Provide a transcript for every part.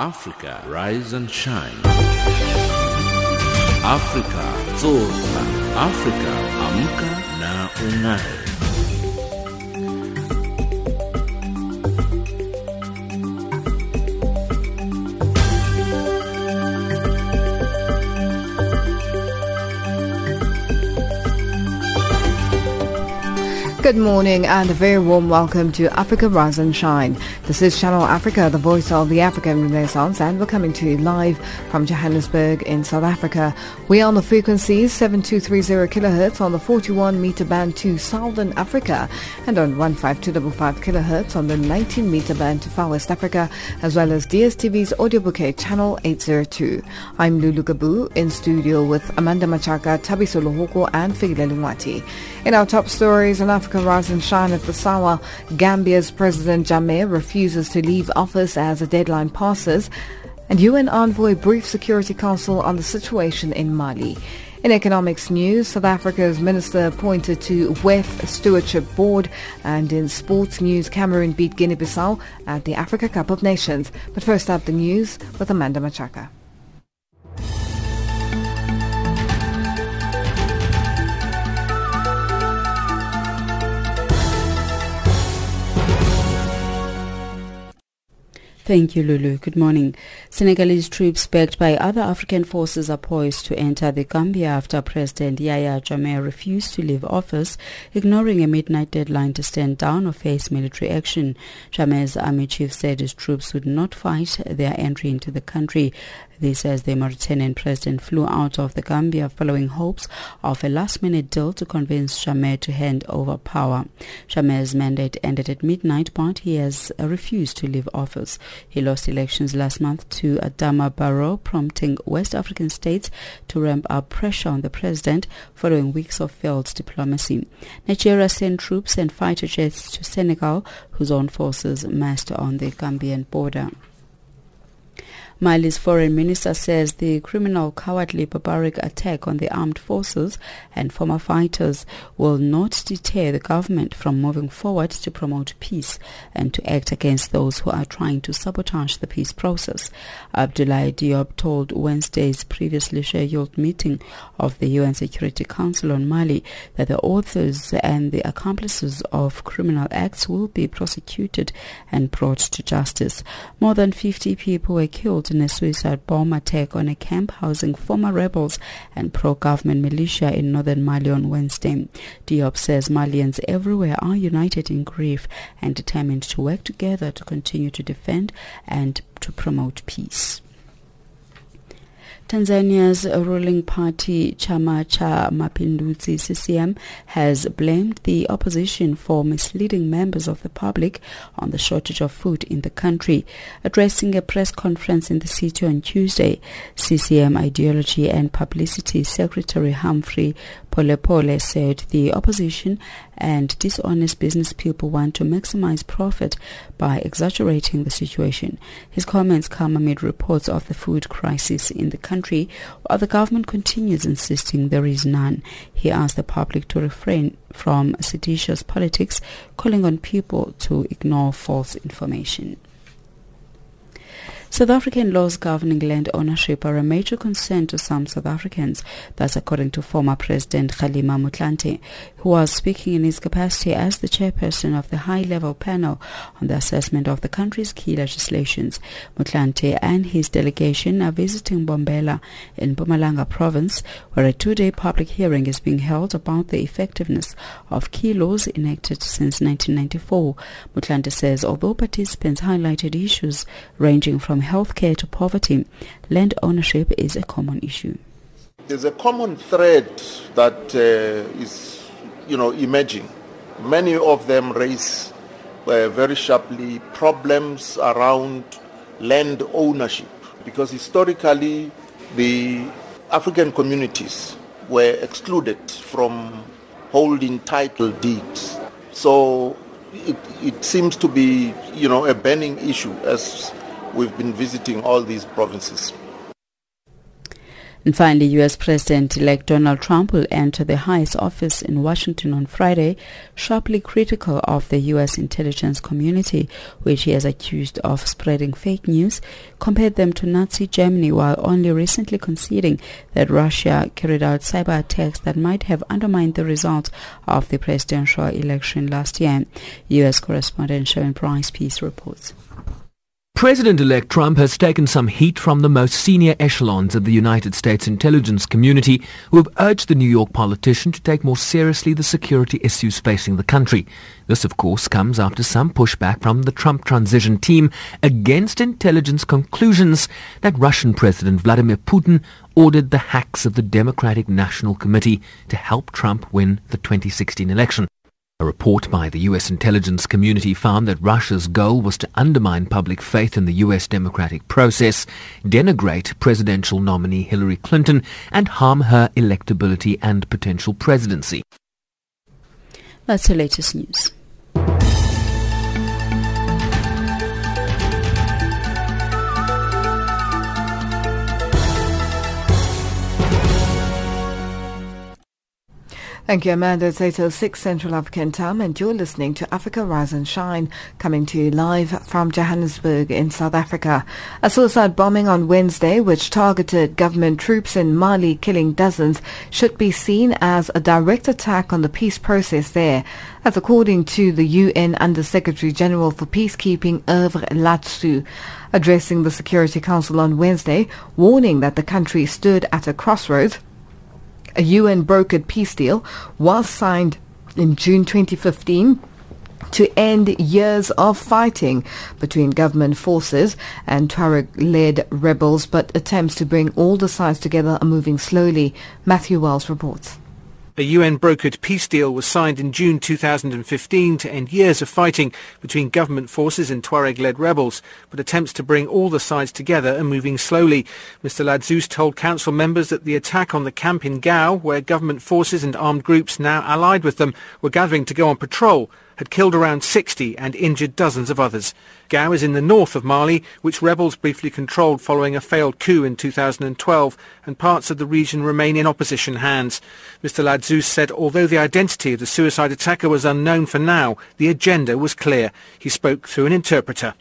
Africa, rise and shine. Africa, zorka. Africa, amka na ungae. Good morning and a very warm welcome to Africa Rise and Shine. This is Channel Africa, the voice of the African Renaissance, and we're coming to you live from Johannesburg in South Africa. We are on the frequencies 7230 kilohertz on the 41 meter band to Southern Africa and on 15255 kilohertz on the 19 meter band to Far West Africa, as well as DSTV's audio bouquet channel 802. I'm Lulu Gabu in studio with Amanda Machaka, Tabiso Lohoko, and Figile Lungwati. In our top stories on Africa Rise and Shine at the Sawa, Gambia's President Jammeh refuses to leave office as a deadline passes, and UN envoy briefs Security Council on the situation in Mali. In economics news, South Africa's minister appointed to WEF Stewardship Board, and in sports news, Cameroon beat Guinea-Bissau at the Africa Cup of Nations. But first up, the news with Amanda Machaka. Thank you, Lulu. Good morning. Senegalese troops backed by other African forces are poised to enter the Gambia after President Yahya Jammeh refused to leave office, ignoring a midnight deadline to stand down or face military action. Jammeh's army chief said his troops would not fight their entry into the country. This as the Mauritanian president flew out of the Gambia following hopes of a last-minute deal to convince Jammeh to hand over power. Jammeh's mandate ended at midnight, but he has refused to leave office. He lost elections last month to Adama Barrow, prompting West African states to ramp up pressure on the president following weeks of failed diplomacy. Nigeria sent troops and fighter jets to Senegal, whose own forces massed on the Gambian border. Mali's foreign minister says the criminal, cowardly, barbaric attack on the armed forces and former fighters will not deter the government from moving forward to promote peace and to act against those who are trying to sabotage the peace process. Abdoulaye Diop told Wednesday's previously scheduled meeting of the UN Security Council on Mali that the authors and the accomplices of criminal acts will be prosecuted and brought to justice. More than 50 people were killed in a suicide bomb attack on a camp housing former rebels and pro-government militia in northern Mali on Wednesday. Diop says Malians everywhere are united in grief and determined to work together to continue to defend and to promote peace. Tanzania's ruling party Chama cha Mapinduzi CCM has blamed the opposition for misleading members of the public on the shortage of food in the country. Addressing a press conference in the city on Tuesday, CCM Ideology and Publicity Secretary Humphrey Polepole said the opposition and dishonest business people want to maximize profit by exaggerating the situation. His comments come amid reports of the food crisis in the country, while the government continues insisting there is none. He asked the public to refrain from seditious politics, calling on people to ignore false information. South African laws governing land ownership are a major concern to some South Africans. That's according to former President Kgalema Motlanthe, who was speaking in his capacity as the chairperson of the high-level panel on the assessment of the country's key legislations. Motlanthe and his delegation are visiting Mbombela in Mpumalanga province, where a two-day public hearing is being held about the effectiveness of key laws enacted since 1994. Motlanthe says although participants highlighted issues ranging from healthcare to poverty, land ownership is a common issue. There's a common thread that uh, is, you know, emerging. Many of them raise uh, very sharply problems around land ownership because historically the African communities were excluded from holding title deeds. So it, it seems to be, you know, a burning issue as we've been visiting all these provinces. And finally, U.S. President-elect Donald Trump will enter the highest office in Washington on Friday, sharply critical of the U.S. intelligence community, which he has accused of spreading fake news, compared them to Nazi Germany while only recently conceding that Russia carried out cyber attacks that might have undermined the results of the presidential election last year. U.S. correspondent Sherwin Bryce Pease reports. President-elect Trump has taken some heat from the most senior echelons of the United States intelligence community who have urged the New York politician to take more seriously the security issues facing the country. This, of course, comes after some pushback from the Trump transition team against intelligence conclusions that Russian President Vladimir Putin ordered the hacks of the Democratic National Committee to help Trump win the 2016 election. A report by the U.S. intelligence community found that Russia's goal was to undermine public faith in the U.S. democratic process, denigrate presidential nominee Hillary Clinton, and harm her electability and potential presidency. That's the latest news. Thank you, Amanda. It's 8.06 Central African Time and you're listening to Africa Rise and Shine coming to you live from Johannesburg in South Africa. A suicide bombing on Wednesday which targeted government troops in Mali killing dozens should be seen as a direct attack on the peace process there. That's according to the UN Under-Secretary General for Peacekeeping Hervé Ladsous addressing the Security Council on Wednesday, warning that the country stood at a crossroads a UN brokered peace deal was signed in June 2015 to end years of fighting between government forces and Tuareg-led rebels, but attempts to bring all the sides together are moving slowly. Matthew Wells reports. A UN-brokered peace deal was signed in June 2015 to end years of fighting between government forces and Tuareg-led rebels, but attempts to bring all the sides together are moving slowly. Mr Ladsous told council members that the attack on the camp in Gao, where government forces and armed groups now allied with them were gathering to go on patrol, had killed around 60 and injured dozens of others. Gao is in the north of Mali, which rebels briefly controlled following a failed coup in 2012, and parts of the region remain in opposition hands. Mr Ladsous said although the identity of the suicide attacker was unknown for now, the agenda was clear. He spoke through an interpreter.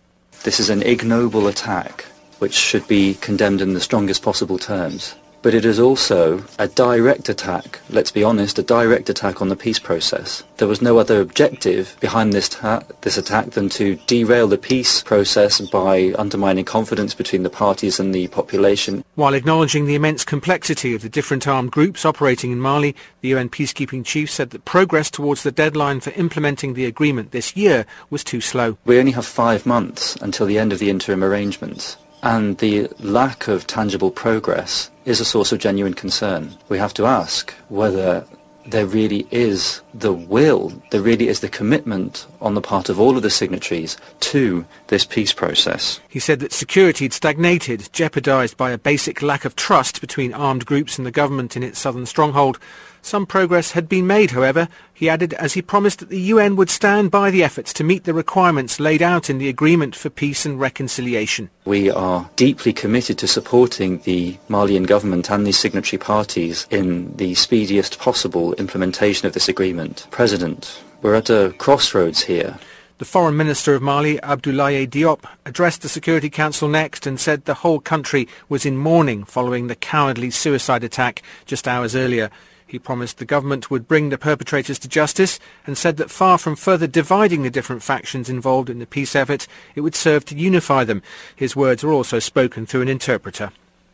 This is an ignoble attack which should be condemned in the strongest possible terms but it is also a direct attack, let's be honest, a direct attack on the peace process. There was no other objective behind this, ta- this attack than to derail the peace process by undermining confidence between the parties and the population. While acknowledging the immense complexity of the different armed groups operating in Mali, the UN peacekeeping chief said that progress towards the deadline for implementing the agreement this year was too slow. We only have five months until the end of the interim arrangements and the lack of tangible progress is a source of genuine concern. We have to ask whether there really is the will, there really is the commitment on the part of all of the signatories to this peace process. He said that security had stagnated, jeopardised by a basic lack of trust between armed groups and the government in its southern stronghold. Some progress had been made, however, he added, as he promised that the UN would stand by the efforts to meet the requirements laid out in the Agreement for Peace and Reconciliation. We are deeply committed to supporting the Malian government and the signatory parties in the speediest possible implementation of this agreement. President, we're at a crossroads here. The Foreign Minister of Mali, Abdoulaye Diop, addressed the Security Council next and said the whole country was in mourning following the cowardly suicide attack just hours earlier. He promised the government would bring the perpetrators to justice and said that far from further dividing the different factions involved in the peace effort, it would serve to unify them. His words were also spoken through an interpreter.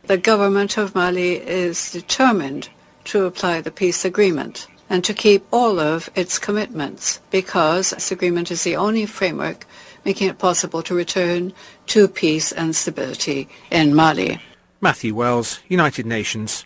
The government of Mali is determined to apply the peace agreement and to keep all of its commitments because this agreement is the only framework making it possible to return to peace and stability in Mali. Matthew Wells, United Nations.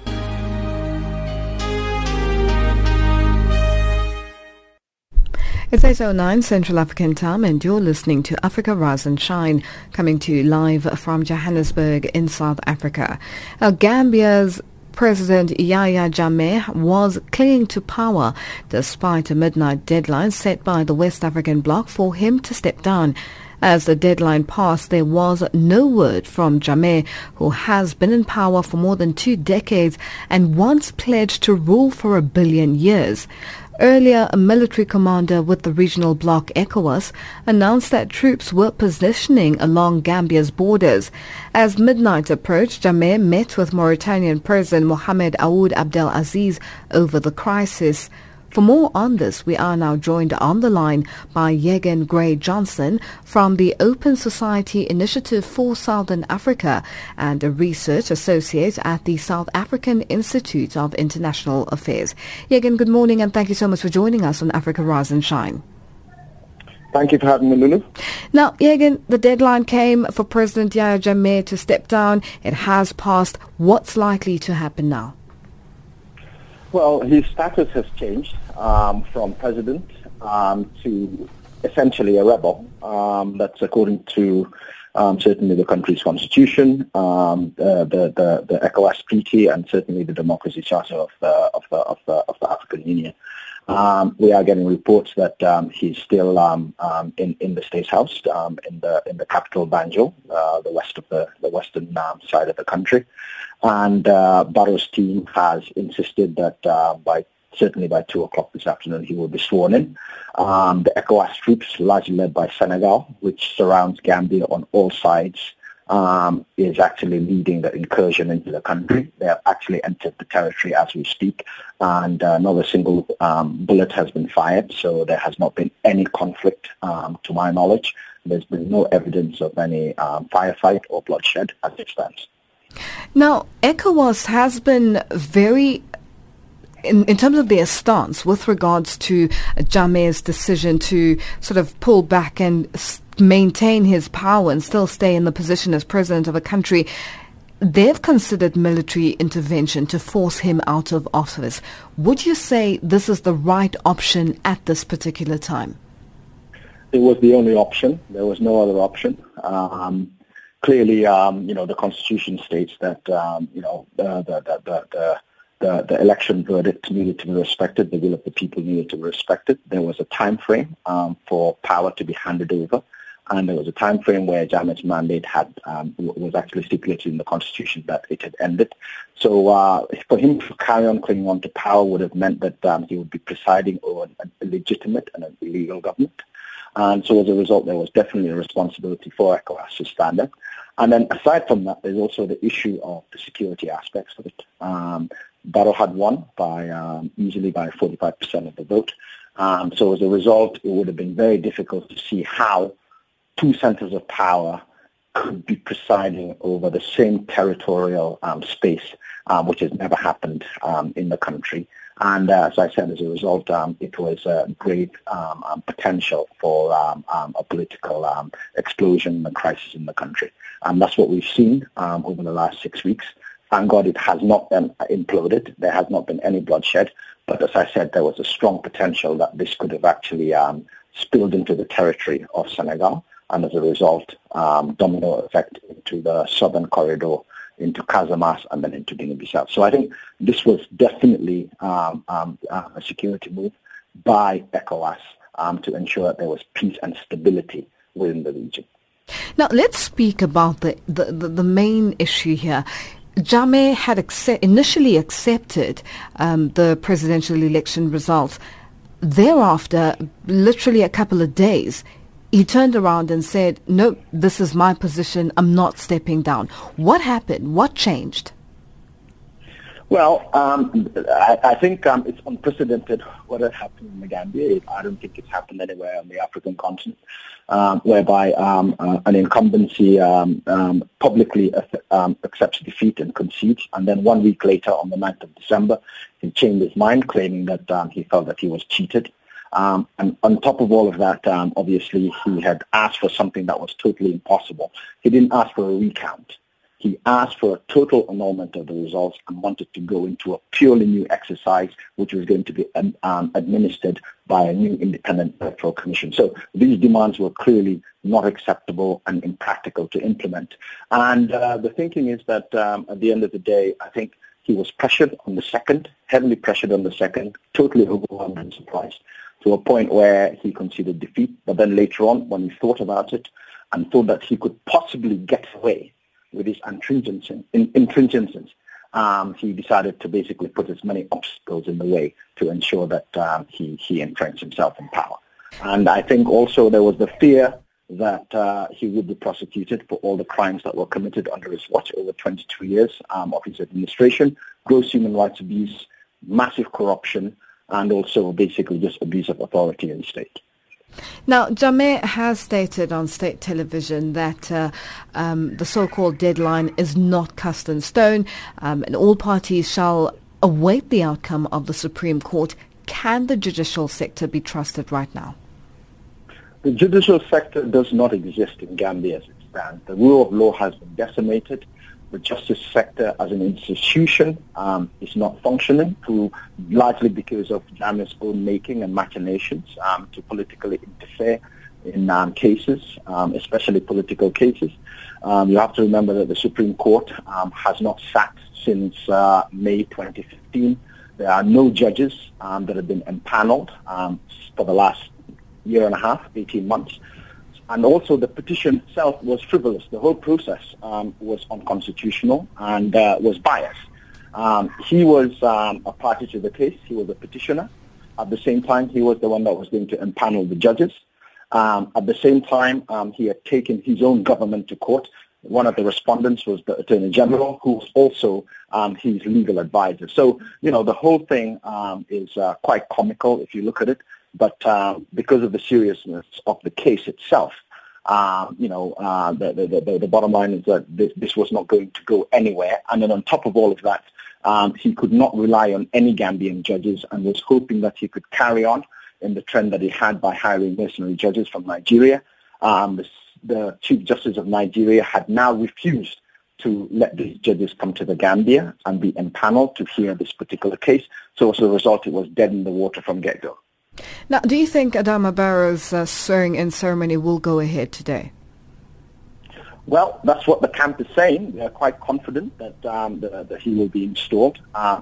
It's 8.09 Central African Time and you're listening to Africa Rise and Shine coming to you live from Johannesburg in South Africa. Now, Gambia's President Yahya Jammeh was clinging to power despite a midnight deadline set by the West African bloc for him to step down. As the deadline passed, there was no word from Jammeh, who has been in power for more than two decades and once pledged to rule for a billion years. Earlier, a military commander with the regional bloc ECOWAS announced that troops were positioning along Gambia's borders. As midnight approached, Jammeh met with Mauritanian President Mohamed Ould Abdel Aziz over the crisis. For more on this, we are now joined on the line by Jeggan Grey Johnson from the Open Society Initiative for Southern Africa and a research associate at the South African Institute of International Affairs. Jeggan, good morning and thank you so much for joining us on Africa Rise and Shine. Thank you for having me, Lulu. Now, Jeggan, the deadline came for President Yahya Jammeh to step down. It has passed. What's likely to happen now? Well, his status has changed um, from president um, to essentially a rebel. Um, that's according to um, certainly the country's constitution, um, the, the, the, the ECOWAS treaty, and certainly the democracy charter of the, of the, of the, of the African Union. Um, we are getting reports that um, he's still um, in in the state house in the in the capital Banjul, uh, the west of the the western side of the country, and uh, Barrow's team has insisted that uh, by certainly by two o'clock this afternoon he will be sworn in. the ECOWAS troops, largely led by Senegal, which surrounds Gambia on all sides, um, is actually leading the incursion into the country. They have actually entered the territory as we speak, and uh, not a single um, bullet has been fired, so there has not been any conflict um, to my knowledge. There's been no evidence of any um, firefight or bloodshed as it stands. Now, ECOWAS has been very in, in, terms of their stance with regards to Jammeh's decision to sort of pull back and maintain his power and still stay in the position as president of a country, they've considered military intervention to force him out of office. Would you say this is the right option at this particular time? It was the only option. There was no other option. Um, clearly, um, you know, the Constitution states that, um, you know, the, the, the, the the, the election verdict needed to be respected. The will of the people needed to be respected. There was a time frame um, for power to be handed over and there was a time frame where Jammeh's mandate had um, was actually stipulated in the constitution that it had ended. So uh, for him to carry on clinging on to power would have meant that um, he would be presiding over an illegitimate and an illegal government. And so as a result, there was definitely a responsibility for ECOWAS to stand up. And then aside from that, there's also the issue of the security aspects of it. Um, Barrow had won by um, easily by 45% of the vote. Um, so as a result, it would have been very difficult to see how two centers of power could be presiding over the same territorial um, space, um, which has never happened um, in the country. And uh, as I said, as a result, um, it was a great um, um, potential for a political explosion and crisis in the country. And that's what we've seen over the last six weeks. Thank God it has not been imploded. There has not been any bloodshed. But as I said, there was a strong potential that this could have actually spilled into the territory of Senegal and as a result, um, domino effect into the southern corridor, into Casamance, and then into Guinea-Bissau. So I think this was definitely um, um, uh, a security move by ECOWAS um, to ensure that there was peace and stability within the region. Now let's speak about the, the, the, the main issue here. Jammeh had accept, initially accepted um, the presidential election results. Thereafter, literally a couple of days, he turned around and said, no, this is my position. I'm not stepping down. What happened? What changed? Well, um, I, I, think um, it's unprecedented what has happened in the Gambia. I don't think it's happened anywhere on the African continent, um, whereby um, uh, an incumbency um, um, publicly accepts defeat and concedes, and then one week later, on the 9th of December, he changed his mind, claiming that he felt that he was cheated um, and on top of all of that, um, obviously, he had asked for something that was totally impossible. He didn't ask for a recount. He asked for a total annulment of the results and wanted to go into a purely new exercise, which was going to be um, um, administered by a new independent electoral commission. So these demands were clearly not acceptable and impractical to implement. And uh, the thinking is that um, at the end of the day, I think he was pressured on the second, heavily pressured on the second, totally overwhelmed and surprised, to a point where he considered defeat. But then later on, when he thought about it and thought that he could possibly get away with his intransigence, um, he decided to basically put as many obstacles in the way to ensure that um, he, he entrenched himself in power. And I think also there was the fear that uh, he would be prosecuted for all the crimes that were committed under his watch over 22 years um, of his administration, gross human rights abuse, massive corruption, and also basically just abuse of authority in the state. Now, Jammeh has stated on state television that uh, um, the so-called deadline is not cast in stone um, and all parties shall await the outcome of the Supreme Court. Can the judicial sector be trusted right now? The judicial sector does not exist in Gambia as it stands. The rule of law has been decimated. The justice sector as an institution um, is not functioning, largely because of Jammeh's own making and machinations um, to politically interfere in um, cases, um, especially political cases. Um, you have to remember that the Supreme Court um, has not sat since uh, May 2015. There are no judges that have been empaneled for the last year and a half, 18 months. And also the petition itself was frivolous. The whole process um, was unconstitutional and uh, was biased. Um, he was um, a party to the case. He was a petitioner. At the same time, he was the one that was going to empanel the judges. Um, at the same time, um, he had taken his own government to court. One of the respondents was the Attorney General, who was also um, his legal advisor. So, you know, the whole thing is uh, quite comical if you look at it. But uh, because of the seriousness of the case itself, uh, you know, uh, the, the, the, the, bottom line is that this, this, was not going to go anywhere. And then on top of all of that, um, he could not rely on any Gambian judges and was hoping that he could carry on in the trend that he had by hiring mercenary judges from Nigeria. Um, the, the Chief Justice of Nigeria had now refused to let these judges come to the Gambia and be empaneled to hear this particular case. So as a result, it was dead in the water from get-go. Now, do you think Adama Barrow's uh, swearing-in ceremony will go ahead today? Well, that's what the camp is saying. They're quite confident that, um, the, that he will be installed. Uh,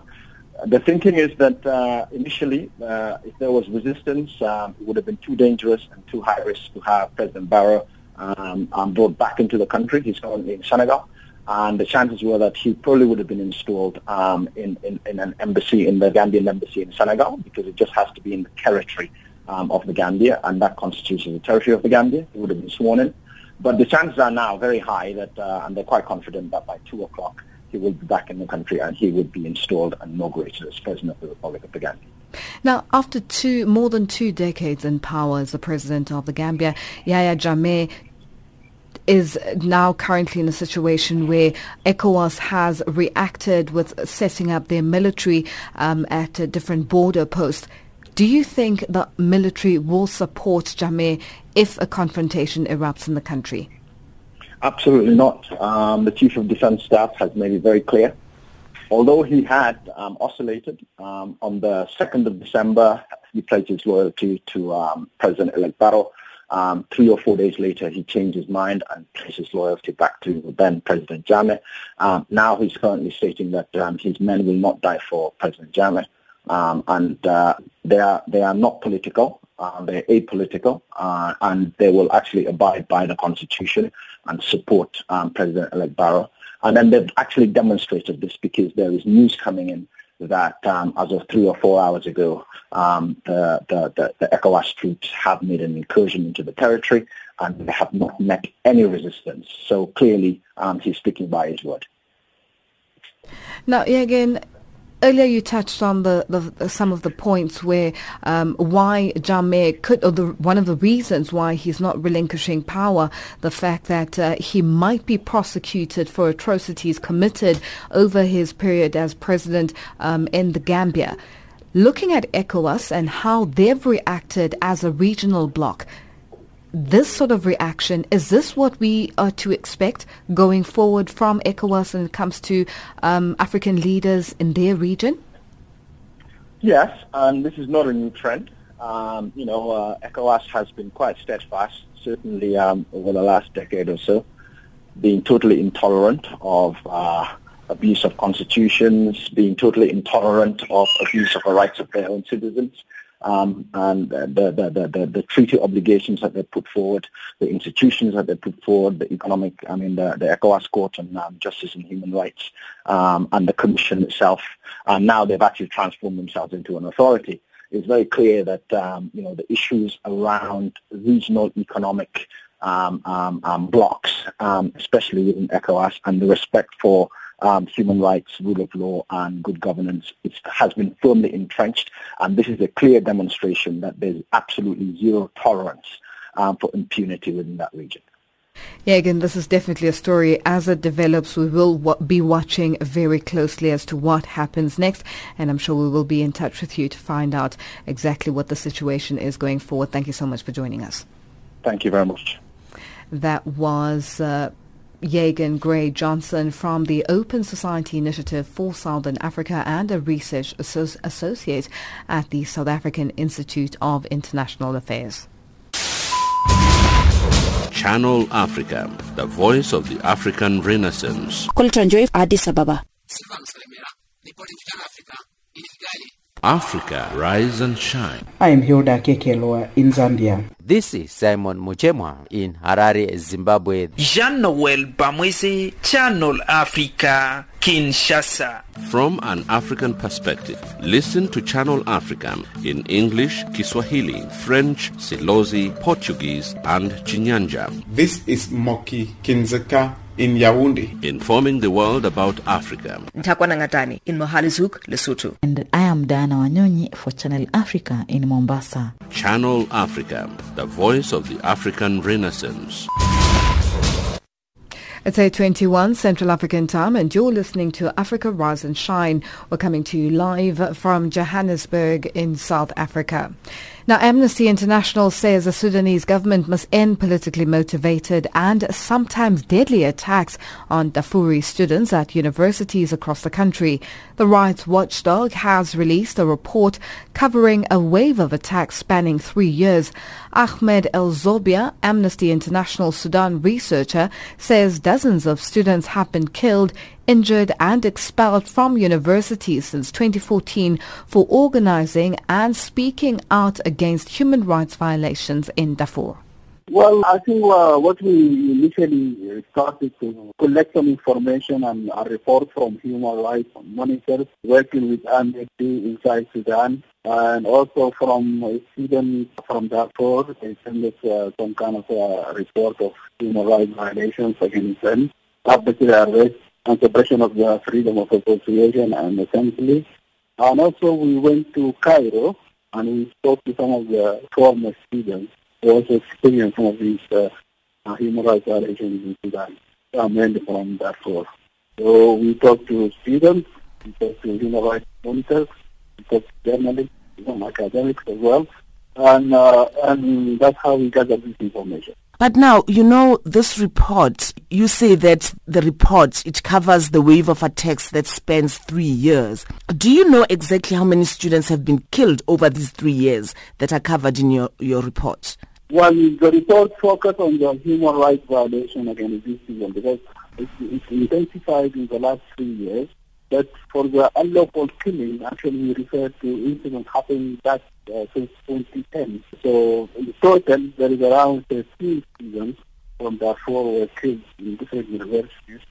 the thinking is that uh, initially, uh, if there was resistance, um, it would have been too dangerous and too high risk to have President Barrow um, um brought back into the country. He's currently in Senegal and the chances were that he probably would have been installed um, in, in, in, an embassy, in the Gambian embassy in Senegal, because it just has to be in the territory um, of the Gambia, and that constitutes the territory of the Gambia. He would have been sworn in. But the chances are now very high that, uh, and they're quite confident that by 2 o'clock he will be back in the country and he would be installed and inaugurated as President of the Republic of the Gambia. Now, after two, more than two decades in power as the President of the Gambia, Yahya Jammeh is now currently in a situation where ECOWAS has reacted with setting up their military um, at a different border posts. Do you think the military will support Jammeh if a confrontation erupts in the country? Absolutely not. Um, the Chief of Defense Staff has made it very clear. Although he had um, oscillated um, on the 2nd of December, he pledged his loyalty to um, President-elect Barrow. Um, three or four days later, he changed his mind and placed his loyalty back to then President Jammeh. Um, now he's currently stating that um, his men will not die for President Jammeh, um, and uh, they are they are not political. Uh, they're apolitical, uh, and they will actually abide by the constitution and support um, President-elect Barrow. And then they've actually demonstrated this because there is news coming in that um, as of three or four hours ago, um, the, the, the, ECOWAS troops have made an incursion into the territory and they have not met any resistance. So clearly um, he's sticking by his word. Now, again, Earlier, you touched on the, the, some of the points where um, why Jammeh could, or the, one of the reasons why he's not relinquishing power, the fact that uh, he might be prosecuted for atrocities committed over his period as president um, in the Gambia. Looking at ECOWAS and how they've reacted as a regional bloc, this sort of reaction, is this what we are to expect going forward from ECOWAS when it comes to um, African leaders in their region? Yes, and this is not a new trend. Um, you know, uh, ECOWAS has been quite steadfast, certainly um, over the last decade or so, being totally intolerant of uh, abuse of constitutions, being totally intolerant of abuse of the rights of their own citizens, um, and the, the, the, the, treaty obligations that they put forward, the institutions that they put forward, the economic, I mean, the, the ECOWAS Court on um, Justice and Human Rights, um, and the Commission itself. And now they've actually transformed themselves into an authority. It's very clear that, um, you know, the issues around regional economic um, um, um, blocks, um, especially within ECOWAS, and the respect for um, human rights, rule of law, and good governance it has been firmly entrenched. And this is a clear demonstration that there's absolutely zero tolerance um, for impunity within that region. Yeah, again, this is definitely a story. As it develops, we will w- be watching very closely as to what happens next, and I'm sure we will be in touch with you to find out exactly what the situation is going forward. Thank you so much for joining us. Thank you very much. That was uh, Jeggan Grey Johnson from the Open Society Initiative for Southern Africa and a research associate at the South African Institute of International Affairs. Channel Africa, the voice of the African Renaissance. Addis Ababa. Africa, rise and shine. I am Hilda Kekelwa in Zambia. This is Simon Muchemwa in Harare, Zimbabwe. Jean-Noel Bamwese, Channel Africa, Kinshasa. From an African perspective, listen to Channel Africa in English, Kiswahili, French, Silozi, Portuguese, and Chinyanja. This is Moki Kindzeka in Yaoundé. Informing the world about Africa. Ntakwana Ngatani in Mohalizuk, Lesotho. And I am Diana Wanyonyi for Channel Africa in Mombasa. Channel Africa, the voice of the African Renaissance. It's 8.21 Central African Time and you're listening to Africa Rise and Shine. We're coming to you live from Johannesburg in South Africa. Now, Amnesty International says the Sudanese government must end politically motivated and sometimes deadly attacks on Darfuri students at universities across the country. The rights watchdog has released a report covering a wave of attacks spanning three years. Ahmed Elzobier, Amnesty International Sudan researcher, says dozens of students have been killed injured and expelled from universities since 2014 for organizing and speaking out against human rights violations in Darfur. Well, I think uh, what we initially started to collect some information and a report from human rights monitors working with Amnesty inside Sudan and also from Sweden, from Darfur, they sent us uh, some kind of uh, report of human rights violations against them, arbitrary arrest, and suppression of the freedom of association and assembly. And also we went to Cairo and we spoke to some of the former students who also experienced some of these uh, uh, human rights violations in Sudan, uh, mainly from Darfur. So we talked to students, we talked to human rights monitors, we talked to journalists, some academics as well, and, uh, and that's how we gathered this information. But now, you know, this report, you say that the report, it covers the wave of attacks that spans three years. Do you know exactly how many students have been killed over these three years that are covered in your, your report? Well, the report focuses on the human rights violation against these people because it's, it's intensified in the last three years. But for the unlawful killing, actually we refer to incidents happening back uh, since 2010. So in total, there is around 13 students from Darfur were killed in different universities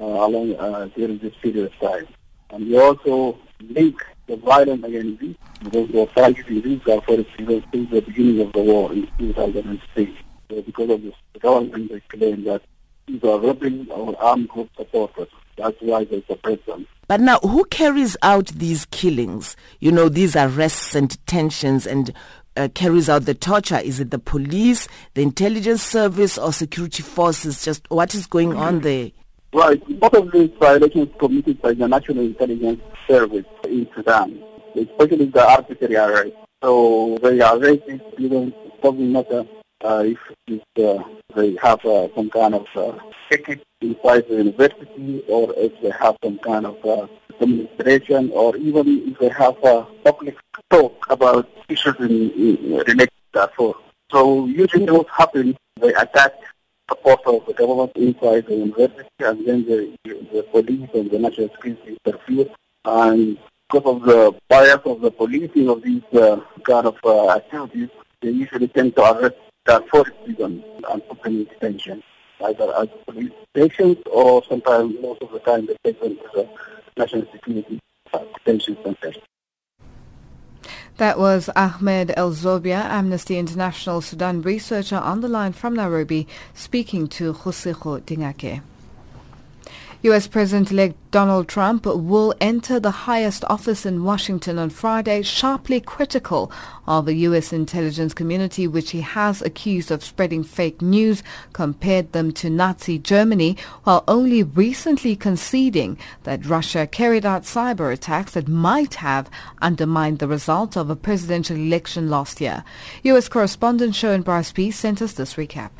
uh, along uh, during this period of time. And we also link the violence against these because we are targeting these Darfur students since the beginning of the war in 2006. So because of this, the government they claim that these are rebel or armed group supporters. That's why they suppress them. But now, who carries out these killings? You know, these arrests and detentions and uh, carries out the torture? Is it the police, the intelligence service, or security forces? Just what is going on there? Right. Most of these violations committed by the National Intelligence Service in Sudan, especially the arbitrary arrest. So they arrest these probably not a uh, if, if uh, they have uh, some kind of uh, ticket inside the university or if they have some kind of uh, demonstration or even if they have a public talk about issues in, in related to Darfur. So usually what happens, they attack support of the government inside the university and then the, the police and the national security interfere and because of the bias of the policing of these uh, kind of uh, activities, they usually tend to arrest Darfur citizens and put them in detention, either uh, as uh, police stations or sometimes, most of the time, they take them to the uh, national security detention centers. That was Ahmed Elzobier, Amnesty International Sudan researcher on the line from Nairobi, speaking to Josejo Dingake. U.S. President-elect Donald Trump will enter the highest office in Washington on Friday, sharply critical of the U.S. intelligence community, which he has accused of spreading fake news, compared them to Nazi Germany, while only recently conceding that Russia carried out cyber attacks that might have undermined the result of a presidential election last year. U.S. correspondent Bryce Pease sent us this recap.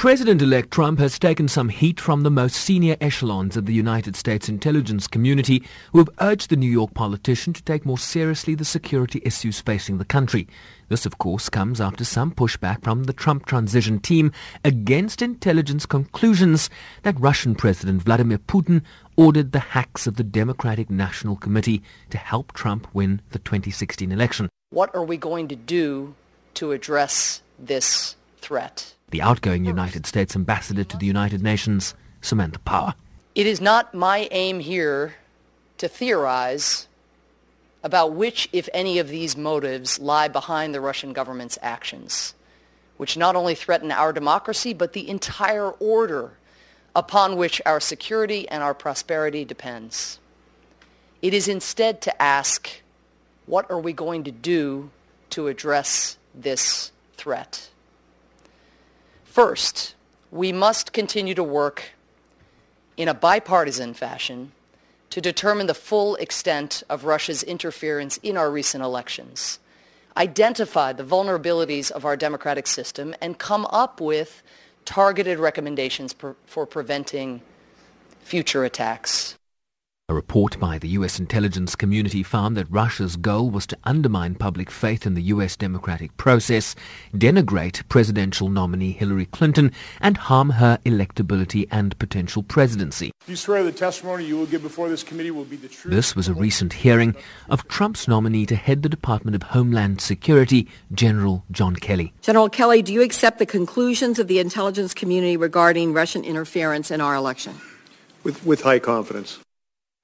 President-elect Trump has taken some heat from the most senior echelons of the United States intelligence community who have urged the New York politician to take more seriously the security issues facing the country. This, of course, comes after some pushback from the Trump transition team against intelligence conclusions that Russian President Vladimir Putin ordered the hacks of the Democratic National Committee to help Trump win the 2016 election. What are we going to do to address this threat? The outgoing United States ambassador to the United Nations, Samantha Power. It is not my aim here to theorize about which, if any, of these motives lie behind the Russian government's actions, which not only threaten our democracy, but the entire order upon which our security and our prosperity depends. It is instead to ask, what are we going to do to address this threat? First, we must continue to work in a bipartisan fashion to determine the full extent of Russia's interference in our recent elections, identify the vulnerabilities of our democratic system, and come up with targeted recommendations for preventing future attacks. A report by the U.S. intelligence community found that Russia's goal was to undermine public faith in the U.S. democratic process, denigrate presidential nominee Hillary Clinton, and harm her electability and potential presidency. Do you swear the testimony you will give before this committee will be the truth? This was a recent hearing of Trump's nominee to head the Department of Homeland Security, General John Kelly. General Kelly, do you accept the conclusions of the intelligence community regarding Russian interference in our election? With, with high confidence.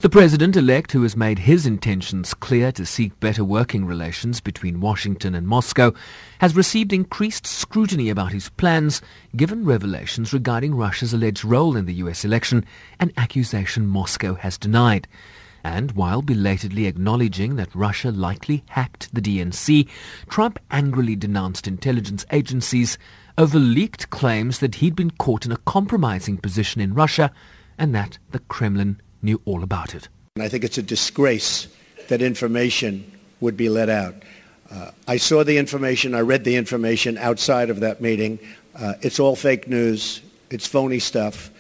The president-elect, who has made his intentions clear to seek better working relations between Washington and Moscow, has received increased scrutiny about his plans, given revelations regarding Russia's alleged role in the U.S. election, an accusation Moscow has denied. And while belatedly acknowledging that Russia likely hacked the DNC, Trump angrily denounced intelligence agencies over leaked claims that he'd been caught in a compromising position in Russia and that the Kremlin knew all about it. And I think it's a disgrace that information would be let out. Uh, I saw the information, I read the information outside of that meeting. Uh, it's all fake news. It's phony stuff.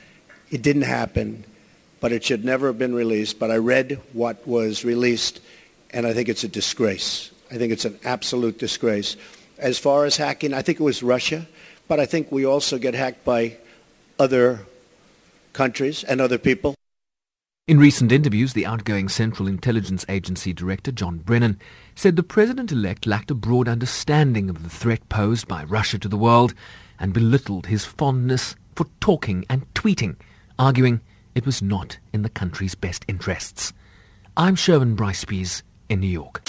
It didn't happen, but it should never have been released. But I read what was released, and I think it's a disgrace. I think it's an absolute disgrace. As far as hacking, I think it was Russia, but I think we also get hacked by other countries and other people. In recent interviews, the outgoing Central Intelligence Agency Director John Brennan said the president-elect lacked a broad understanding of the threat posed by Russia to the world and belittled his fondness for talking and tweeting, arguing it was not in the country's best interests. I'm Sherwin Bryce in New York.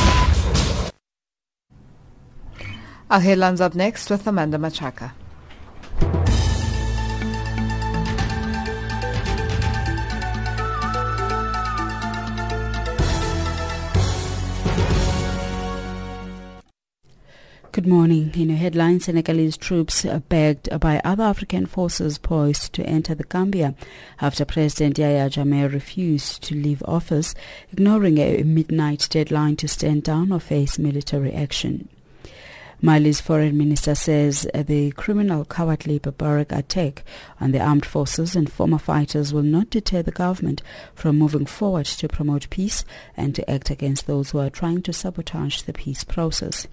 Our headlines up next with Amanda Machaka. Good morning. In your headlines, Senegalese troops are begged by other African forces poised to enter the Gambia after President Yahya Jammeh refused to leave office, ignoring a midnight deadline to stand down or face military action. Mali's foreign minister says the criminal cowardly barbaric attack on the armed forces and former fighters will not deter the government from moving forward to promote peace and to act against those who are trying to sabotage the peace process.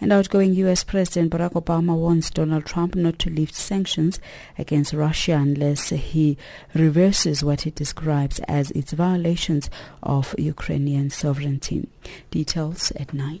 And outgoing U.S. President Barack Obama warns Donald Trump not to lift sanctions against Russia unless he reverses what he describes as its violations of Ukrainian sovereignty. Details at 9.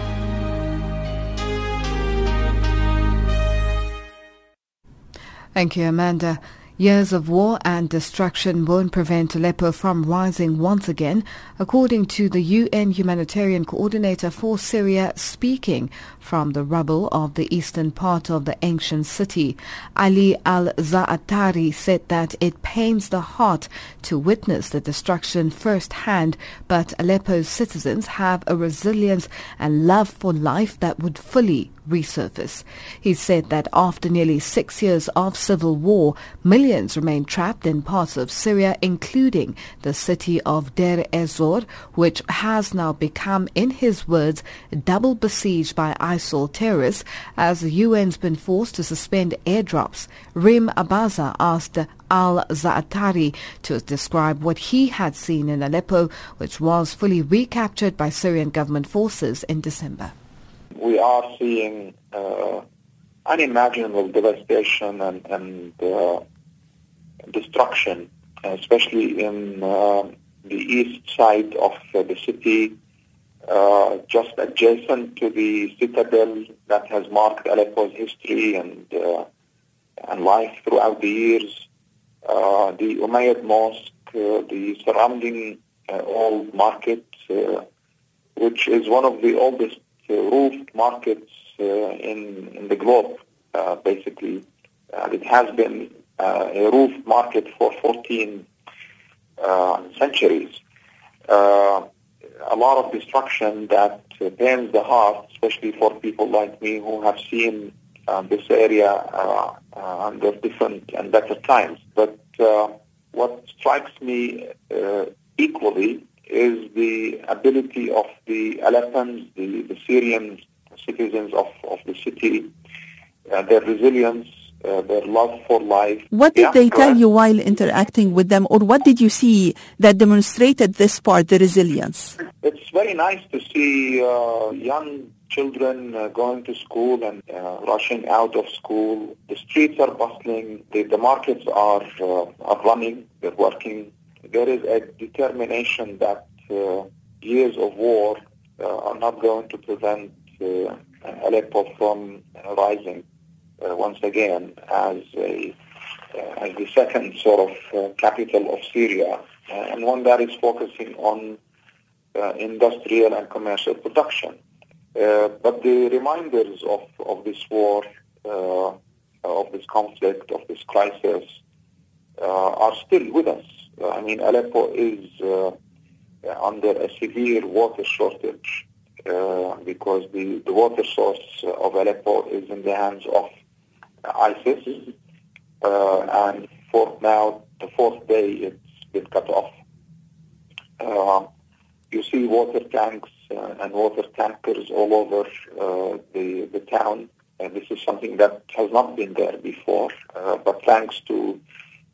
Thank you, Amanda. Years of war and destruction won't prevent Aleppo from rising once again, according to the UN humanitarian coordinator for Syria speaking from the rubble of the eastern part of the ancient city. Ali al-Za'atari said that it pains the heart to witness the destruction firsthand, but Aleppo's citizens have a resilience and love for life that would fully resurface. He said that after nearly six years of civil war, millions remain trapped in parts of Syria, including the city of Deir ez-Zor, which has now become, in his words, double besieged by ISIL terrorists as the UN's been forced to suspend airdrops. Rim Abaza asked al-Za'atari to describe what he had seen in Aleppo, which was fully recaptured by Syrian government forces in December we are seeing uh, unimaginable devastation and, and uh, destruction, especially in uh, the east side of the city, uh, just adjacent to the citadel that has marked Aleppo's history and uh, and life throughout the years. Uh, the Umayyad Mosque, the surrounding old market, which is one of the oldest roofed markets uh, in, in the globe, uh, basically. Uh, it has been uh, a roof market for 14 uh, centuries. Uh, a lot of destruction that pains the heart, especially for people like me who have seen this area under different and better times. But what strikes me equally is the ability of the Aleppans, the, the Syrian citizens of, of the city, uh, their resilience, uh, their love for life. What did they tell you while interacting with them, or what did you see that demonstrated this part, the resilience? It's very nice to see uh, young children uh, going to school and uh, rushing out of school. The streets are bustling. The, the markets are uh, are running. They're working there is a determination that uh, years of war uh, are not going to prevent uh, Aleppo from rising uh, once again as a uh, as the second sort of uh, capital of Syria and one that is focusing on industrial and commercial production. but the reminders of, of this war, of this conflict, of this crisis, are still with us. I mean, Aleppo is under a severe water shortage because the, the water source of Aleppo is in the hands of ISIS. and for now, the fourth day, it's been cut off. Uh, you see water tanks uh, and water tankers all over uh, the, the town. And this is something that has not been there before. Uh, but thanks to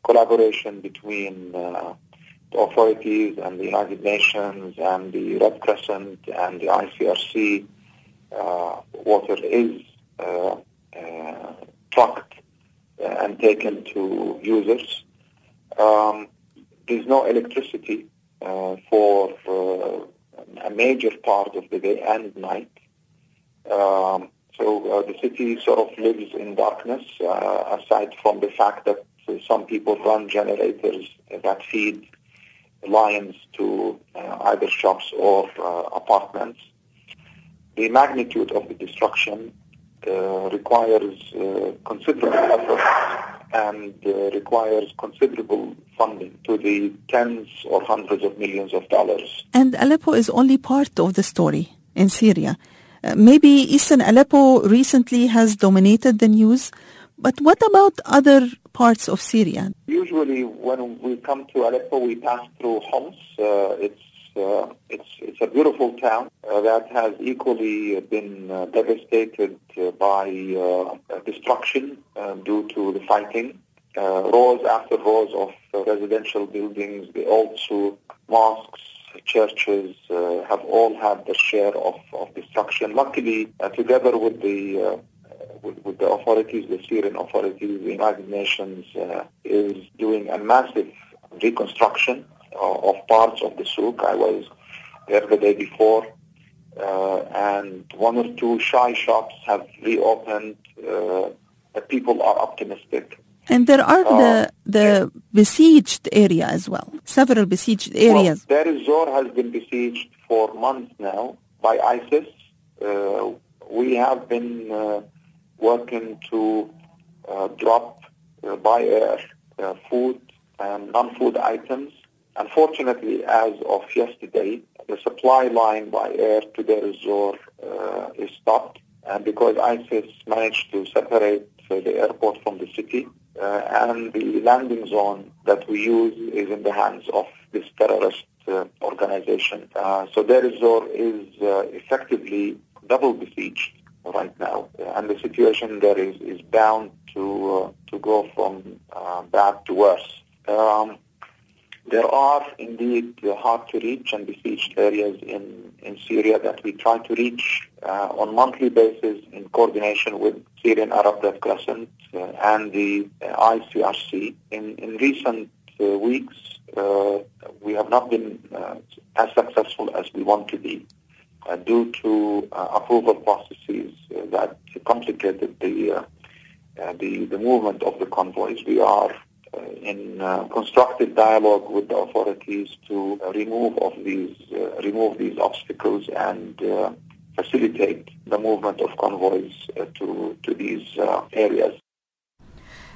collaboration between uh, the authorities and the United Nations and the Red Crescent and the ICRC, uh, water is trucked and taken to users. Um, there's no electricity uh, for uh, a major part of the day and night. Um, so uh, the city sort of lives in darkness, uh, aside from the fact that some people run generators that feed lines to uh, either shops or uh, apartments. The magnitude of the destruction requires considerable effort and uh, requires considerable funding to the tens or hundreds of millions of dollars. And Aleppo is only part of the story in Syria. Uh, maybe Eastern Aleppo recently has dominated the news, but what about other parts of Syria? Usually, when we come to Aleppo, we pass through Homs. Uh, it's uh, it's it's a beautiful town uh, that has equally been uh, devastated uh, by uh, destruction due to the fighting. rows after rows of residential buildings, the old souk, mosques, churches have all had their share of, of destruction. Luckily, together with the with, with, the authorities, the Syrian authorities, the United Nations is doing a massive reconstruction of parts of the souk. I was there the day before, uh, and one or two shy shops have reopened. Uh, people are optimistic. And there are uh, the the besieged area as well. Several besieged areas. Well, Deir ez-Zor has been besieged for months now by ISIS. Uh, we have been uh, working to uh, drop by air food and non-food items. Unfortunately, as of yesterday, the supply line by air to Deir ez-Zor uh, is stopped, and because ISIS managed to separate uh, the airport from the city, uh, and the landing zone that we use is in the hands of this terrorist uh, organization. Uh, so Deir ez-Zor is uh, effectively double besieged right now, and the situation there is, is bound to to go from bad to worse. Um, there are indeed hard to reach and besieged areas in, in Syria that we try to reach uh, on monthly basis in coordination with Syrian Arab Red Crescent uh, and the uh, ICRC. In, in recent uh, weeks, uh, we have not been uh, as successful as we want to be Uh, due to uh, approval processes uh, that complicated the, the, the movement of the convoys. We are uh, in uh, constructive dialogue with the authorities to remove of these uh, remove these obstacles and facilitate the movement of convoys to to these areas.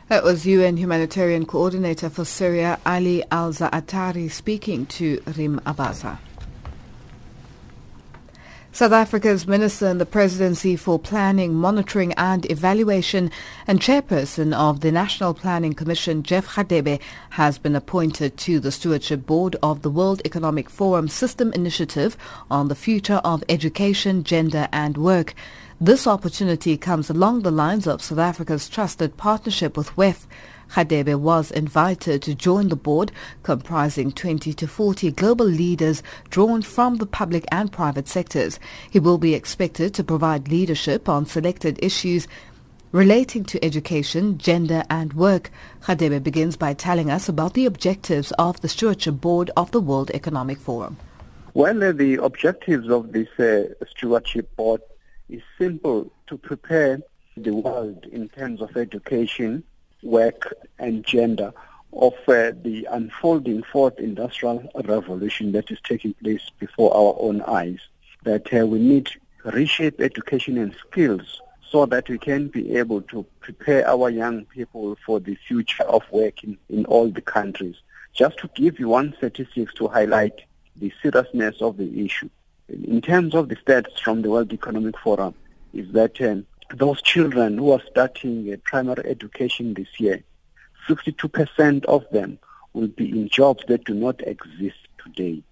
That was UN Humanitarian Coordinator for Syria, Ali Al-Za'atari, speaking to Rim Abaza. South Africa's Minister in the Presidency for Planning, Monitoring and Evaluation and Chairperson of the National Planning Commission, Jeff Radebe, has been appointed to the Stewardship Board of the World Economic Forum System Initiative on the Future of Education, Gender and Work. This opportunity comes along the lines of South Africa's trusted partnership with WEF. Radebe was invited to join the board comprising 20 to 40 global leaders drawn from the public and private sectors. He will be expected to provide leadership on selected issues relating to education, gender and work. Radebe begins by telling us about the objectives of the Stewardship Board of the World Economic Forum. Well, uh, the objectives of this uh, Stewardship Board is simple, to prepare the world in terms of education, work and gender of uh, the unfolding fourth industrial revolution that is taking place before our own eyes. That uh, we need reshape education and skills so that we can be able to prepare our young people for the future of work in, all the countries. Just to give you one statistics to highlight the seriousness of the issue. In terms of the stats from the World Economic Forum, is that um, those children who are starting primary education this year, 62% of them will be in jobs that do not exist today.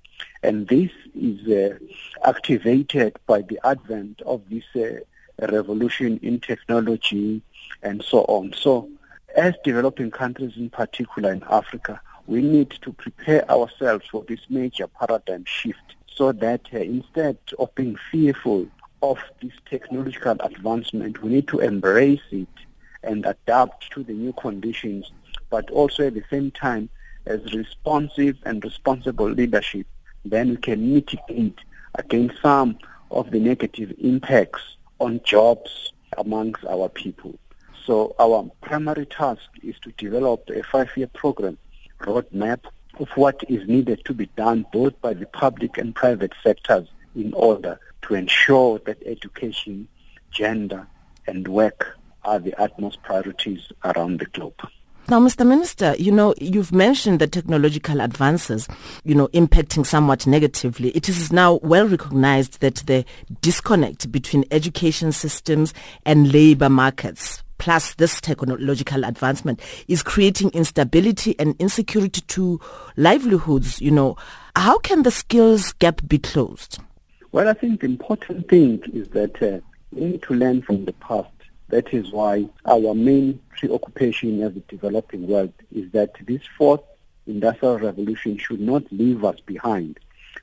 And this is uh, activated by the advent of this uh, revolution in technology and so on. So as developing countries in particular in Africa, we need to prepare ourselves for this major paradigm shift so that uh, instead of being fearful of this technological advancement, we need to embrace it and adapt to the new conditions, but also at the same time, as responsive and responsible leadership, then we can mitigate against some of the negative impacts on jobs amongst our people. So our primary task is to develop a five-year program roadmap of what is needed to be done both by the public and private sectors in order to ensure that education, gender, and work are the utmost priorities around the globe. Now, Mr. Minister, you know, you've mentioned the technological advances, you know, impacting somewhat negatively. It is now well recognized that the disconnect between education systems and labor markets plus this technological advancement is creating instability and insecurity to livelihoods, you know. How can the skills gap be closed? Well, I think the important thing is that uh, we need to learn from the past. That is why our main preoccupation as a developing world is that this fourth industrial revolution should not leave us behind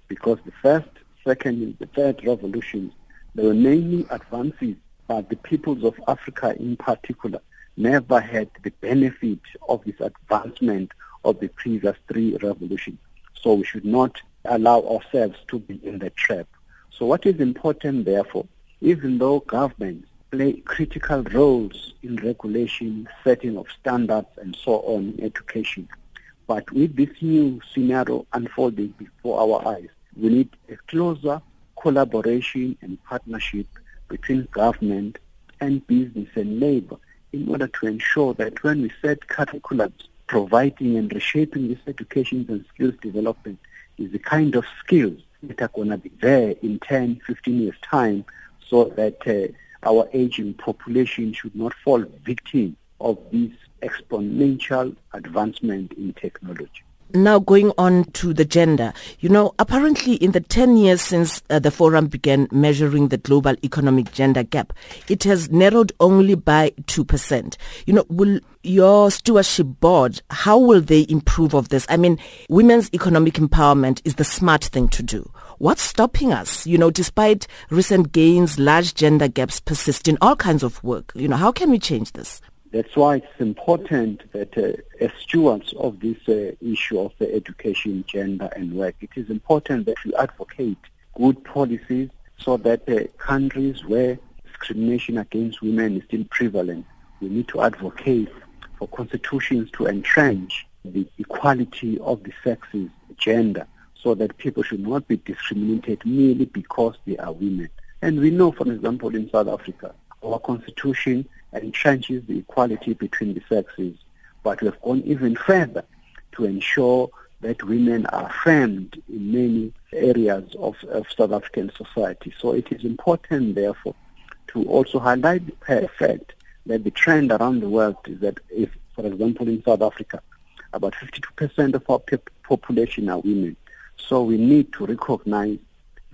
because the first, second, and the third revolutions, there were mainly advances but the peoples of Africa in particular never had the benefit of this advancement of the previous three revolutions. So we should not allow ourselves to be in the trap. So what is important, therefore, even though governments play critical roles in regulation, setting of standards, and so on in education, but with this new scenario unfolding before our eyes, we need a closer collaboration and partnership between government and business and labor in order to ensure that when we set curriculums providing and reshaping this education and skills development is the kind of skills that are going to be there in 10, 15 years' time so that uh, our aging population should not fall victim of this exponential advancement in technology. Now going on to the gender, you know, apparently in the 10 years since uh, the forum began measuring the global economic gender gap, it has narrowed only by 2%. You know, will your stewardship board, how will they improve of this? I mean, women's economic empowerment is the smart thing to do. What's stopping us? You know, despite recent gains, large gender gaps persist in all kinds of work. You know, how can we change this? That's why it's important that uh, as stewards of this uh, issue of the education, gender and work, it is important that we advocate good policies so that uh, countries where discrimination against women is still prevalent, we need to advocate for constitutions to entrench the equality of the sexes, gender, so that people should not be discriminated merely because they are women. And we know, for example, in South Africa, our constitution entrenches the equality between the sexes, but we have gone even further to ensure that women are affirmed in many areas of, of South African society. So it is important, therefore, to also highlight the fact that the trend around the world is that if, for example, in South Africa, about 52% of our population are women. So we need to recognize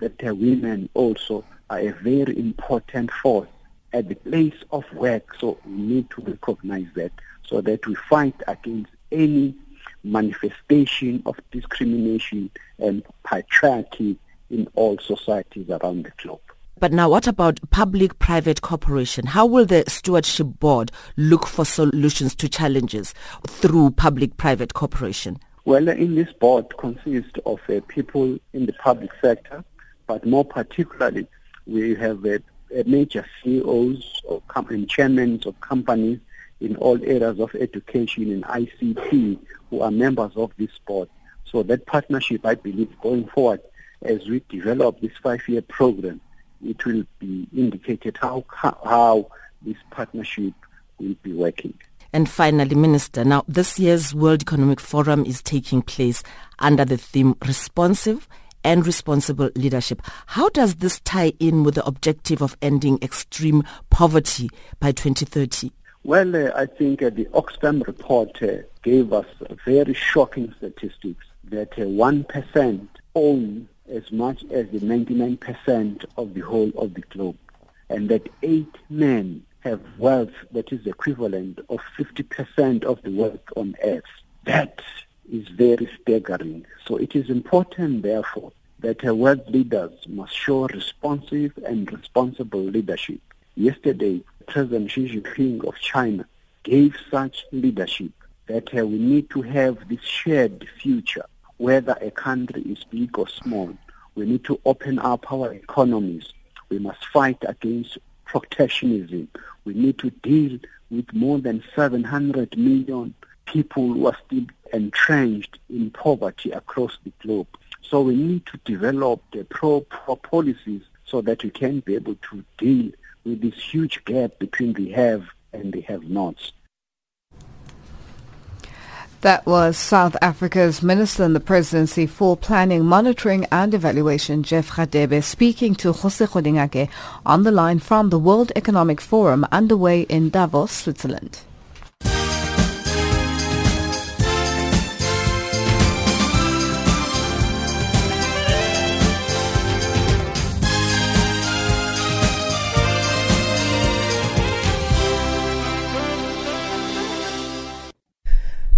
that women also are a very important force at the place of work. So we need to recognize that so that we fight against any manifestation of discrimination and patriarchy in all societies around the globe. But now what about public-private cooperation? How will the stewardship board look for solutions to challenges through public-private cooperation? Well, in this board consists of uh, people in the public sector, but more particularly we have uh, major CEOs or and chairmen of companies in all areas of education and ICT who are members of this board. So that partnership, I believe, going forward, as we develop this five-year program, it will be indicated how how this partnership will be working. And finally, Minister, now this year's World Economic Forum is taking place under the theme responsive and responsible leadership. How does this tie in with the objective of ending extreme poverty by 2030? Well, uh, I think uh, the Oxfam report uh, gave us very shocking statistics that 1% uh, own as much as the 99% of the whole of the globe, and that eight men have wealth that is equivalent of 50% of the wealth on earth. That is very staggering. So it is important, therefore, that our world leaders must show responsive and responsible leadership. Yesterday, President Xi Jinping of China gave such leadership that uh, we need to have this shared future, whether a country is big or small. We need to open up our economies. We must fight against protectionism. We need to deal with more than 700 million people who are still entrenched in poverty across the globe. So we need to develop the pro-pro policies so that we can be able to deal with this huge gap between the have and the have-nots. That was South Africa's Minister in the Presidency for Planning, Monitoring and Evaluation, Jeff Radebe, speaking to Jose Kgodingake on the line from the World Economic Forum underway in Davos, Switzerland.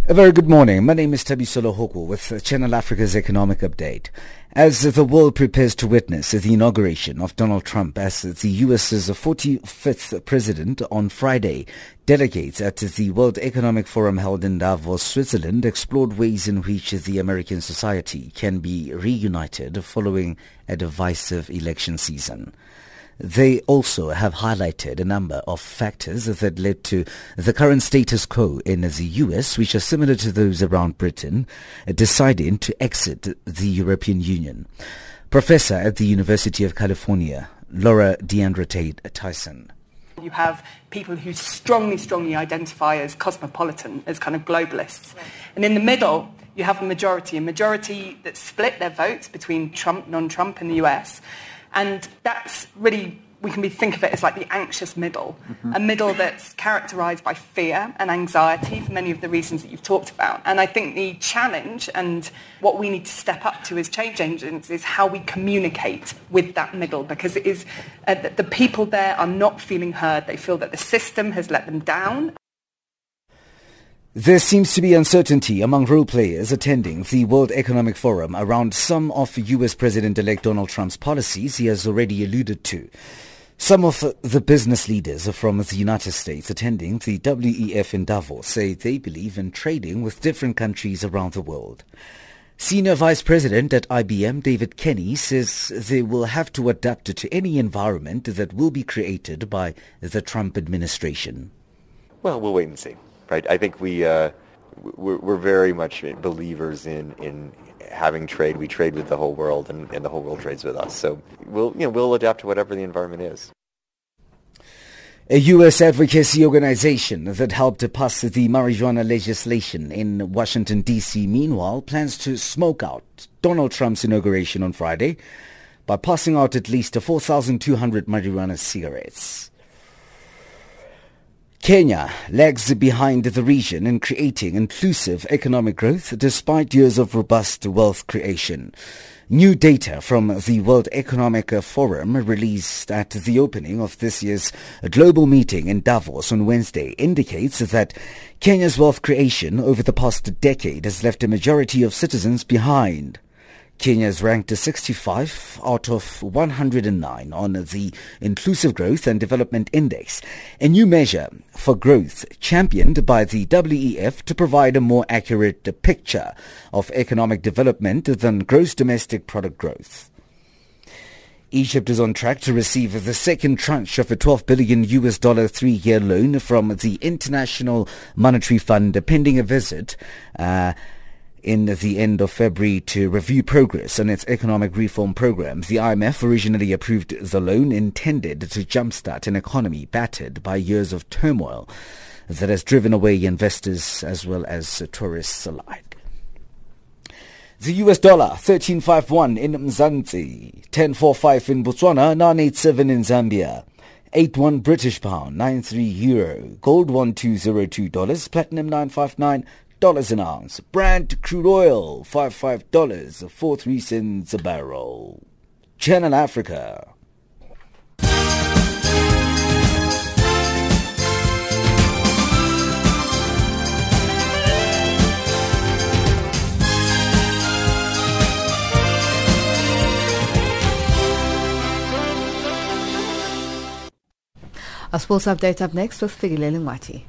A very good morning. My name is Tabisolo Hoko with Channel Africa's Economic Update. As the world prepares to witness the inauguration of Donald Trump as the U.S.'s 45th president on Friday, delegates at the World Economic Forum held in Davos, Switzerland explored ways in which the American society can be reunited following a divisive election season. They also have highlighted a number of factors that led to the current status quo in the US, which are similar to those around Britain, deciding to exit the European Union. Professor at the University of California, Laura D'Andrea Tyson. You have people who strongly, strongly identify as cosmopolitan, as kind of globalists. And in the middle, you have a majority, a majority that split their votes between Trump, non-Trump in the US. And that's really, we can be, think of it as like the anxious middle, mm-hmm. a middle that's characterized by fear and anxiety for many of the reasons that you've talked about. And I think the challenge and what we need to step up to as change agents is how we communicate with that middle because it is uh, the people there are not feeling heard. They feel that the system has let them down there seems to be uncertainty among role players attending the World Economic Forum around some of U.S. President-elect Donald Trump's policies he has already alluded to. Some of the business leaders from the United States attending the WEF in Davos say they believe in trading with different countries around the world. Senior Vice President at IBM, David Kenny, says they will have to adapt to any environment that will be created by the Trump administration. Well, we'll wait and see right? I think we uh, we're, we're, very much believers in in having trade. We trade with the whole world, and, and the whole world trades with us. So we'll you know we'll adapt to whatever the environment is. A U.S. advocacy organization that helped to pass the marijuana legislation in Washington, D.C., meanwhile, plans to smoke out Donald Trump's inauguration on Friday by passing out at least 4,200 marijuana cigarettes. Kenya lags behind the region in creating inclusive economic growth despite years of robust wealth creation. New data from the World Economic Forum released at the opening of this year's global meeting in Davos on Wednesday indicates that Kenya's wealth creation over the past decade has left a majority of citizens behind. Kenya is ranked 65 out of 109 on the Inclusive Growth and Development Index, a new measure for growth championed by the WEF to provide a more accurate picture of economic development than gross domestic product growth. Egypt is on track to receive the second tranche of a 12 billion US dollar three-year loan from the International Monetary Fund pending a visit uh, in the end of February to review progress on its economic reform program. The IMF originally approved the loan intended to jumpstart an economy battered by years of turmoil that has driven away investors as well as tourists alike. The US dollar 1351 in Mzansi, 1045 in Botswana, 987 in Zambia. 81 British pound, 93 euro, gold $1202, platinum 959 dollars an ounce, Brent crude oil five five dollars, four three cents a barrel. Channel Africa. A sports update up next with Figilele Mwati.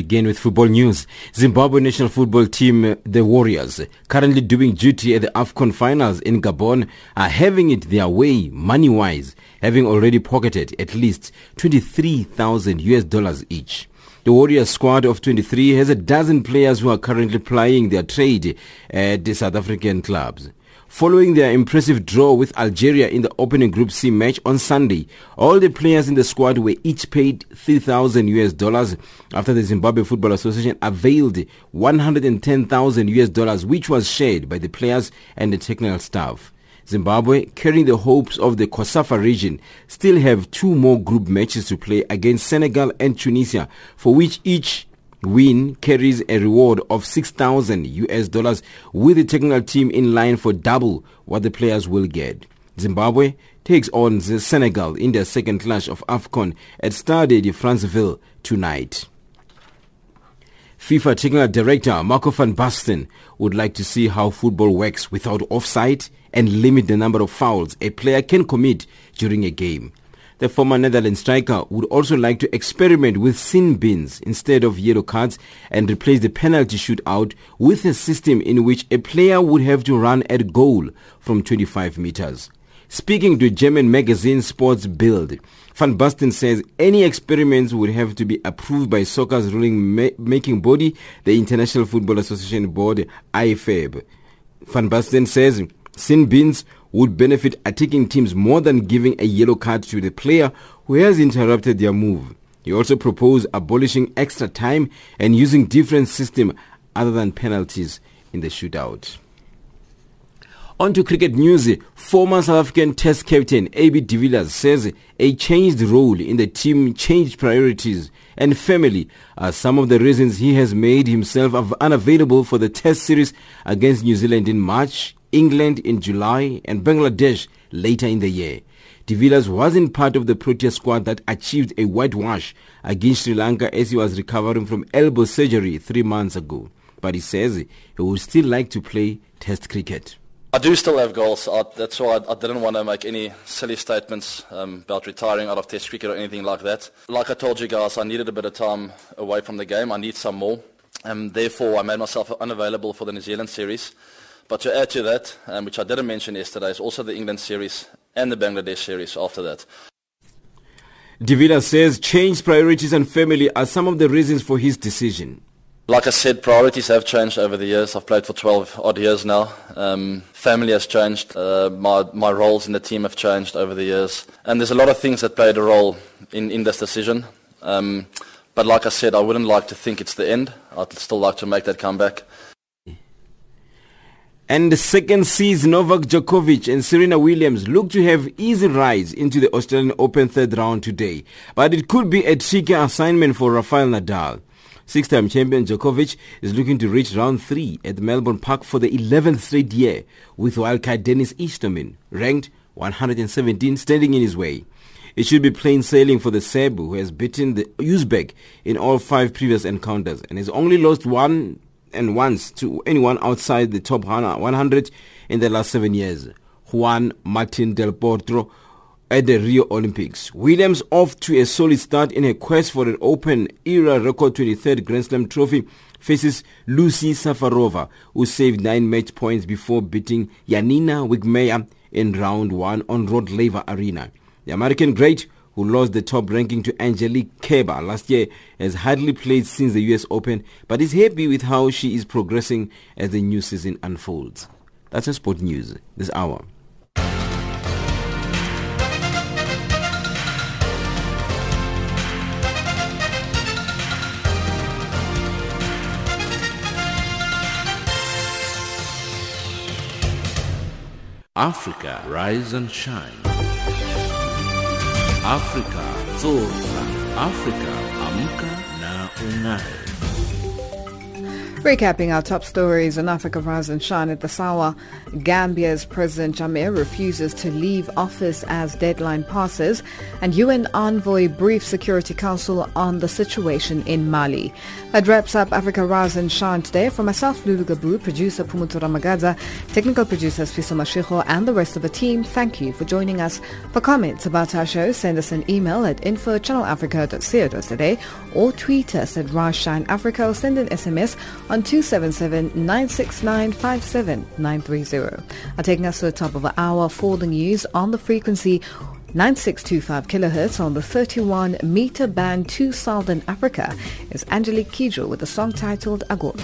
Begin with football news. Zimbabwe national football team, uh, the Warriors, currently doing duty at the AFCON finals in Gabon, are having it their way money-wise, having already pocketed at least 23,000 US dollars each. The Warriors squad of 23 has a dozen players who are currently plying their trade at the South African clubs. Following their impressive draw with Algeria in the opening Group C match on Sunday, all the players in the squad were each paid 3,000 US dollars after the Zimbabwe Football Association availed 110,000 US dollars which was shared by the players and the technical staff. Zimbabwe, carrying the hopes of the COSAFA region, still have two more group matches to play against Senegal and Tunisia, for which each win carries a reward of 6,000 US dollars with the technical team in line for double what the players will get. Zimbabwe takes on Senegal in their second clash of AFCON at Stade de Franceville tonight. FIFA Technical Director Marco van Basten would like to see how football works without offside and limit the number of fouls a player can commit during a game. The former Netherlands striker would also like to experiment with sin bins instead of yellow cards and replace the penalty shootout with a system in which a player would have to run at goal from 25 meters. Speaking to German magazine Sports Bild, Van Basten says any experiments would have to be approved by soccer's ruling ma- making body, the International Football Association Board, IFAB. Van Basten says sin bins would benefit attacking teams more than giving a yellow card to the player who has interrupted their move. He also proposed abolishing extra time and using different system other than penalties in the shootout. On to cricket news. Former South African Test captain AB de Villiers says a changed role in the team changed priorities and family are some of the reasons he has made himself unavailable for the Test series against New Zealand in March England in July, and Bangladesh later in the year. De wasn't part of the Protea squad that achieved a whitewash against Sri Lanka as he was recovering from elbow surgery three months ago. But he says he would still like to play Test cricket. I do still have goals. I, that's why I, I, didn't want to make any silly statements um, about retiring out of Test cricket or anything like that. Like I told you guys, I needed a bit of time away from the game. I need some more. And therefore, I made myself unavailable for the New Zealand series. But to add to that, um, which I didn't mention yesterday, is also the England series and the Bangladesh series after that. Villiers says changed priorities and family are some of the reasons for his decision. Like I said, priorities have changed over the years. I've played for 12 odd years now. Um, family has changed. Uh, my, my roles in the team have changed over the years. And there's a lot of things that played a role in, in this decision. Um, but like I said, I wouldn't like to think it's the end. I'd still like to make that comeback. And the second seeds Novak Djokovic and Serena Williams look to have easy rides into the Australian Open third round today. But it could be a tricky assignment for Rafael Nadal. Six-time champion Djokovic is looking to reach round three at Melbourne Park for the 11th straight year, with wildcard Denis Istomin, ranked 117, standing in his way. It should be plain sailing for the Serb, who has beaten the Uzbek in all five previous encounters and has only lost one and once to anyone outside the top 100 in the last seven years. Juan Martin Del Potro at the Rio Olympics. Williams off to a solid start in a quest for an Open era record 23rd Grand Slam trophy faces Lucie Safarova, who saved nine match points before beating Yanina Wickmayer in round one on Rod Laver Arena. The American great, who lost the top ranking to Angelique Kerber last year, has hardly played since the US Open, but is happy with how she is progressing as the new season unfolds. That's a sport news this hour. Africa, rise and shine. Africa, zorka. Africa, amka na ungae. Recapping our top stories in Africa Rise and Shine at the Sawa, Gambia's President Jammeh refuses to leave office as deadline passes, and UN envoy briefs Security Council on the situation in Mali. That wraps up Africa Rise and Shine today. For myself, Lulu Gabu, producer Pumutura Magaza, technical producers Fiso Mashiho, and the rest of the team, thank you for joining us. For comments about our show, send us an email at info.channelafrica.co.za or tweet us at Rise Shine Africa or send an SMS on 277-969-57930. Are uh, taking us to the top of the hour for the news on the frequency 9625 kilohertz on the 31 meter band to Southern Africa is Angelique Kidjo with a song titled Agolo.